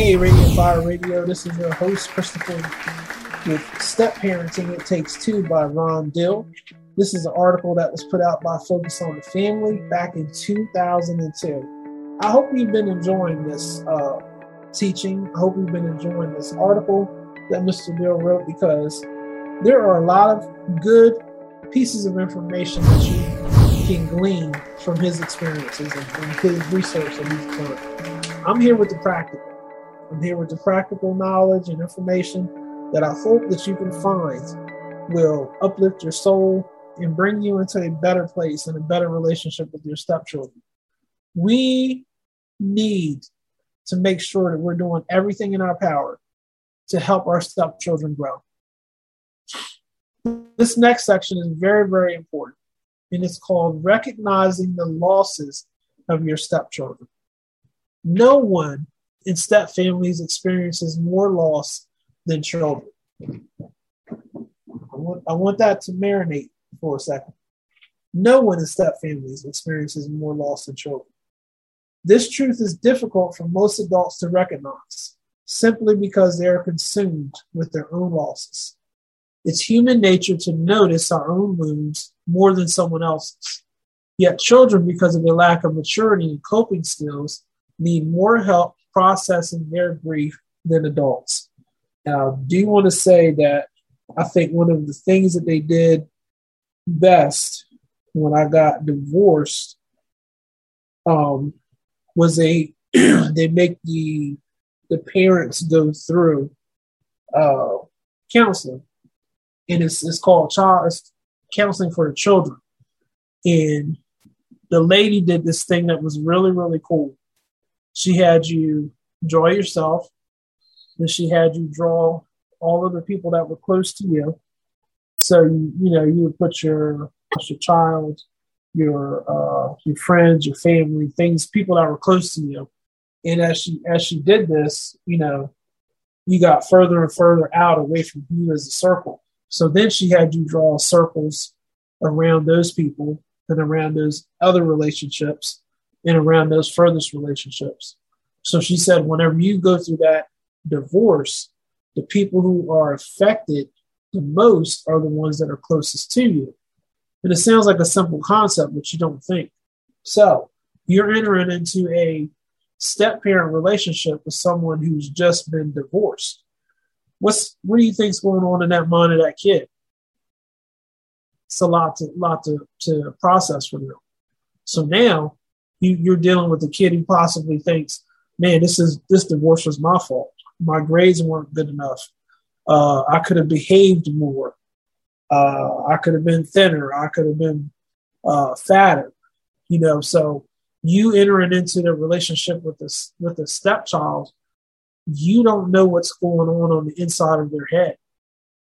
Hey, Radiant Fire Radio. This is your host, Christopher, with Step Parenting It Takes Two by Ron Deal. This is an article that was put out by Focus on the Family back in 2002. I hope you've been enjoying this uh, teaching. I hope you've been enjoying this article that Mr. Deal wrote because there are a lot of good pieces of information that you can glean from his experiences and his research that he's done. I'm here with the practical. I'm here with the practical knowledge and information that I hope that you can find will uplift your soul and bring you into a better place and a better relationship with your stepchildren. We need to make sure that we're doing everything in our power to help our stepchildren grow. This next section is very, very important, and it's called Recognizing the Losses of Your Stepchildren. No one in step families experiences more loss than children. I want, I want that to marinate for a second. No one in step families experiences more loss than children. This truth is difficult for most adults to recognize simply because they are consumed with their own losses. It's human nature to notice our own wounds more than someone else's. Yet children, because of their lack of maturity and coping skills, need more help processing their grief than adults. Now, do you want to say that I think one of the things that they did best when I got divorced um, was they they make the the parents go through uh, counseling, and it's it's called child it's counseling for the children. And the lady did this thing that was really really cool. She had you draw yourself, and she had you draw all of the people that were close to you. So you you know you would put your your child, your uh, your friends, your family, things, people that were close to you. And as she as she did this, you know, you got further and further out away from you as a circle. So then she had you draw circles around those people and around those other relationships and around those furthest relationships. So she said, whenever you go through that divorce, the people who are affected the most are the ones that are closest to you. And it sounds like a simple concept, but you don't think. So you're entering into a step parent relationship with someone who's just been divorced. What's what do you think's going on in that mind of that kid? It's a lot to lot to, to process for them. So now you, you're dealing with a kid who possibly thinks, man, this is this divorce was my fault. My grades weren't good enough. Uh, I could have behaved more. Uh, I could have been thinner. I could have been uh, fatter. You know, so you entering into the relationship with this with the stepchild, you don't know what's going on on the inside of their head.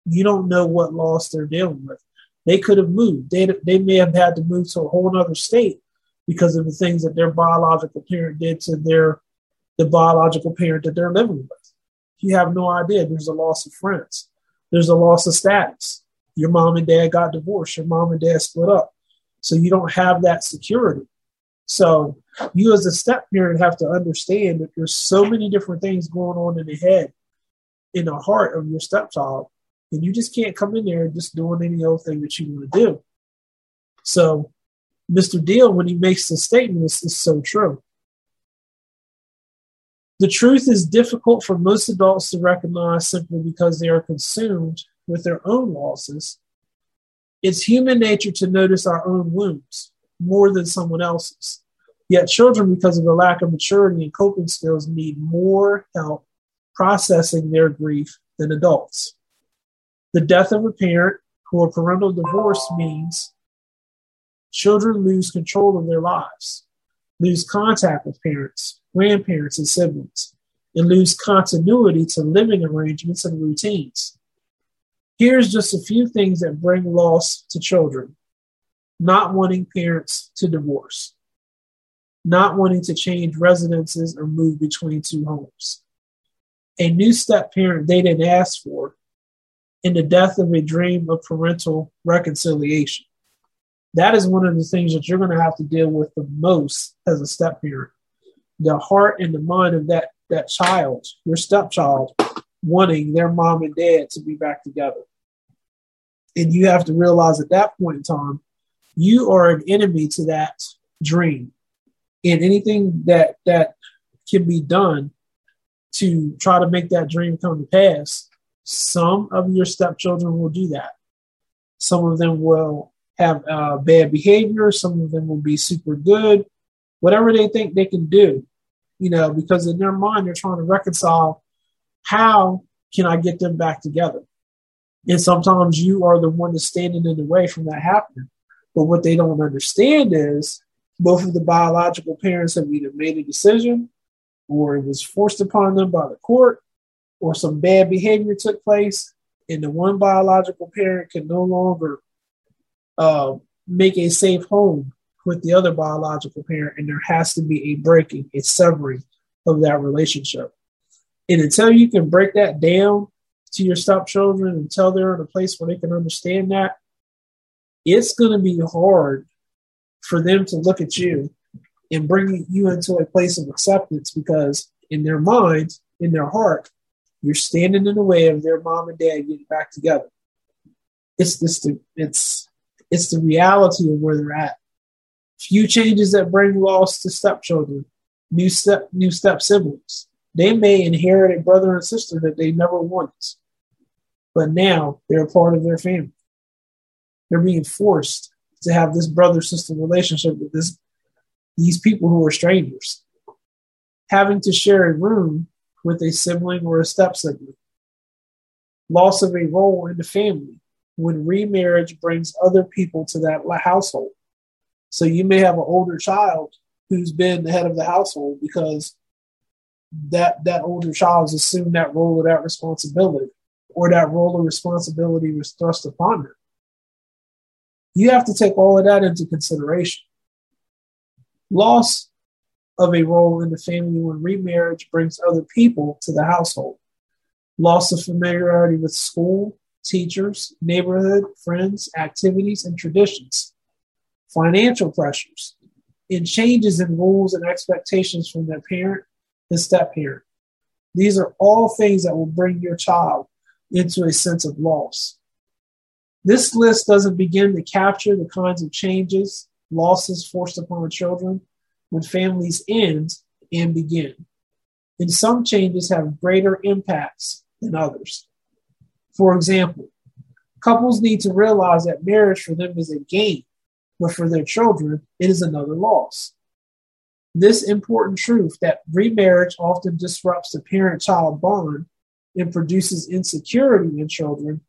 You don't know what loss they're dealing with. They could have moved. They they may have had to move to a whole other state because of the things that their biological parent did to their the biological parent that they're living with. You have no idea. There's a loss of friends. There's a loss of status. Your mom and dad got divorced. Your mom and dad split up. So you don't have that security. So you as a step parent have to understand that there's so many different things going on in the head, in the heart of your stepchild, and you just can't come in there just doing any old thing that you want to do. So Mr. Deal, when he makes the statement, this is so true. The truth is difficult for most adults to recognize simply because they are consumed with their own losses. It's human nature to notice our own wounds more than someone else's. Yet, children, because of the lack of maturity and coping skills, need more help processing their grief than adults. The death of a parent or parental divorce means children lose control of their lives, lose contact with parents, grandparents, and siblings, and lose continuity to living arrangements and routines. Here's just a few things that bring loss to children not wanting parents to divorce, not wanting to change residences or move between two homes, a new step parent they didn't ask for, and the death of a dream of parental reconciliation. That is one of the things that you're going to have to deal with the most as a step parent the heart and the mind of that that child, your stepchild, wanting their mom and dad to be back together. And you have to realize at that point in time, you are an enemy to that dream. And anything that that can be done to try to make that dream come to pass, some of your stepchildren will do that. Some of them will have uh, bad behavior. Some of them will be super good. Whatever they think they can do, you know, because in their mind they're trying to reconcile how can I get them back together. And sometimes you are the one that's standing in the way from that happening. But what they don't understand is both of the biological parents have either made a decision or it was forced upon them by the court or some bad behavior took place and the one biological parent can no longer uh, make a safe home with the other biological parent and there has to be a breaking a severing of that relationship and until you can break that down to your stepchildren until they're in a place where they can understand that it's going to be hard for them to look at you and bring you into a place of acceptance because in their mind, in their heart, you're standing in the way of their mom and dad getting back together. It's just it's it's the reality of where they're at. Few changes that bring loss to stepchildren, new step new step siblings. They may inherit a brother and sister that they never wanted, but now they're a part of their family. They're being forced to have this brother sister relationship with this these people who are strangers, having to share a room with a sibling or a step sibling, loss of a role in the family when remarriage brings other people to that household. So you may have an older child who's been the head of the household because that that older child has assumed that role or that responsibility, or that role of responsibility was thrust upon them. You have to take all of that into consideration. Loss of a role in the family when remarriage brings other people to the household. Loss of familiarity with school, teachers, neighborhood, friends, activities, and traditions. Financial pressures and changes in rules and expectations from their parent and step parent. These are all things that will bring your child into a sense of loss. This list doesn't begin to capture the kinds of changes, losses forced upon children when families end and begin. And some changes have greater impacts than others. For example, couples need to realize that marriage for them is a gain, but for their children, it is another loss. This important truth that remarriage often disrupts the parent child bond and produces insecurity in children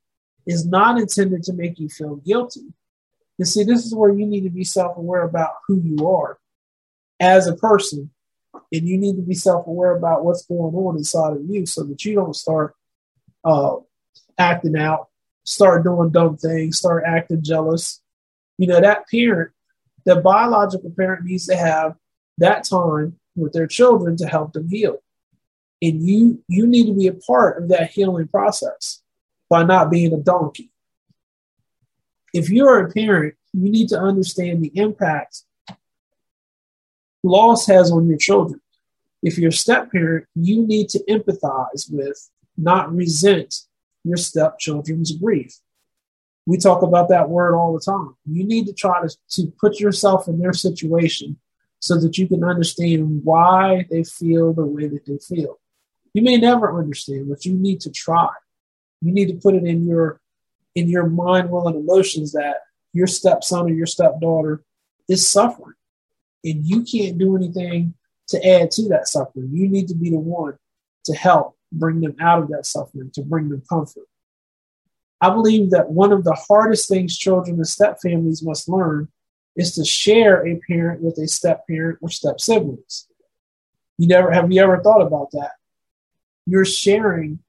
is not intended to make you feel guilty. You see, this is where you need to be self aware about who you are as a person. And you need to be self aware about what's going on inside of you so that you don't start uh, acting out, start doing dumb things, start acting jealous. You know, that parent, the biological parent needs to have that time with their children to help them heal. And you you need to be a part of that healing process by not being a donkey. If you're a parent, you need to understand the impact loss has on your children. If you're a step parent, you need to empathize with, not resent your stepchildren's grief. We talk about that word all the time. You need to try to, to put yourself in their situation so that you can understand why they feel the way that they feel. You may never understand, but you need to try. You need to put it in your in your mind, will, and emotions that your stepson or your stepdaughter is suffering and you can't do anything to add to that suffering. You need to be the one to help bring them out of that suffering, to bring them comfort. I believe that one of the hardest things children and step families must learn is to share a parent with a step parent or step siblings. You never have you ever thought about that? You're sharing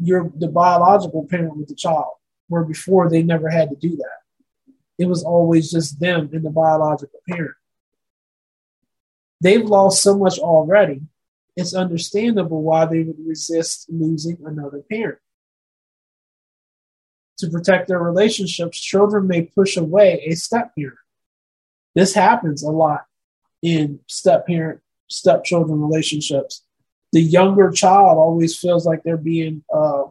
your the biological parent with the child, where before they never had to do that. It was always just them and the biological parent. They've lost so much already. It's understandable why they would resist losing another parent. To protect their relationships, children may push away a step parent. This happens a lot in step parent step children relationships. The younger child always feels like they're being uh,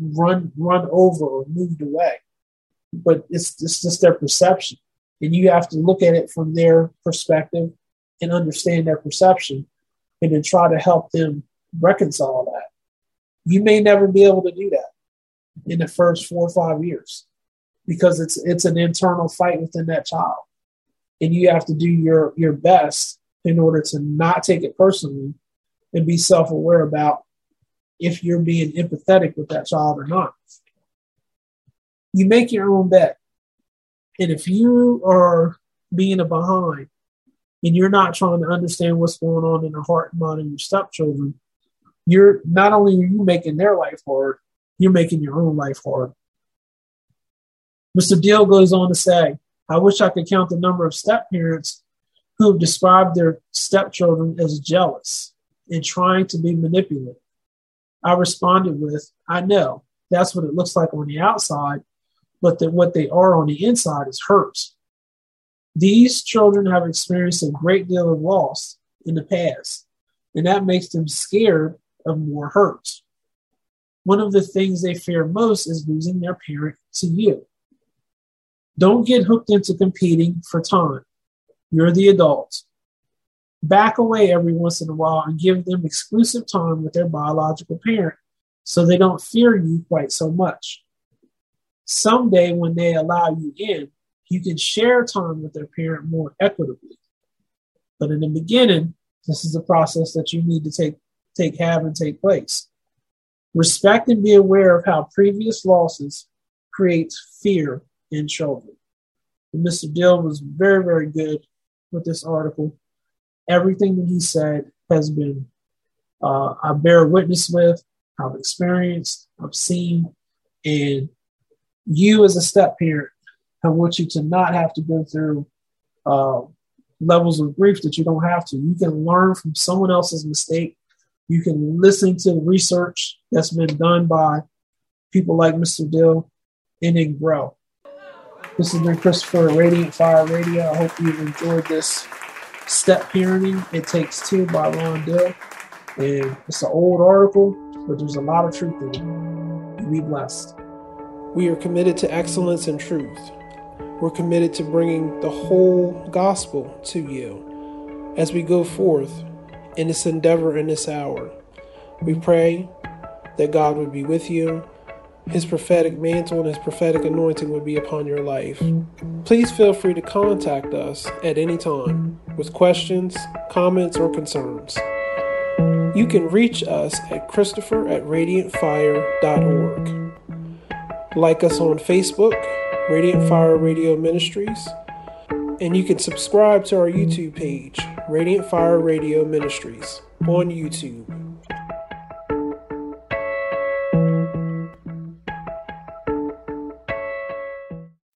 run run over or moved away, but it's, it's just their perception, and you have to look at it from their perspective and understand their perception, and then try to help them reconcile that. You may never be able to do that in the first four or five years because it's it's an internal fight within that child. And you have to do your your best in order to not take it personally and be self-aware about if you're being empathetic with that child or not. You make your own bet. And if you are being a behind and you're not trying to understand what's going on in the heart and mind of your stepchildren you're not only are you making their life hard you're making your own life hard Mr. Deal goes on to say, I wish I could count the number of step parents who have described their stepchildren as jealous and trying to be manipulative. I responded with, I know that's what it looks like on the outside, but that what they are on the inside is hurt. These children have experienced a great deal of loss in the past, and that makes them scared of more hurt. One of the things they fear most is losing their parent to you. Don't get hooked into competing for time. You're the adult. Back away every once in a while and give them exclusive time with their biological parent so they don't fear you quite so much. Someday, when they allow you in, you can share time with their parent more equitably. But in the beginning, this is a process that you need to take, take have and take place. Respect and be aware of how previous losses creates fear in children. And Mr. Deal was very, very good with this article. Everything that he said has been, uh, I bear witness with, I've experienced, I've seen, and you as a step parent, I want you to not have to go through uh, levels of grief that you don't have to. You can learn from someone else's mistake. You can listen to the research that's been done by people like Mr. Deal and then grow. This has been Christopher Radiant Fire Radio. I hope you've enjoyed this step parenting. It takes two by Ron Deal. And it's an old article, but there's a lot of truth in it. Be blessed. We are committed to excellence and truth. We're committed to bringing the whole gospel to you as we go forth in this endeavor in this hour. We pray that God would be with you his prophetic mantle and his prophetic anointing would be upon your life. Please feel free to contact us at any time with questions, comments, or concerns. You can reach us at Christopher at radiantfire.org. Like us on Facebook, Radiant Fire Radio Ministries, and you can subscribe to our YouTube page, Radiant Fire Radio Ministries, on YouTube.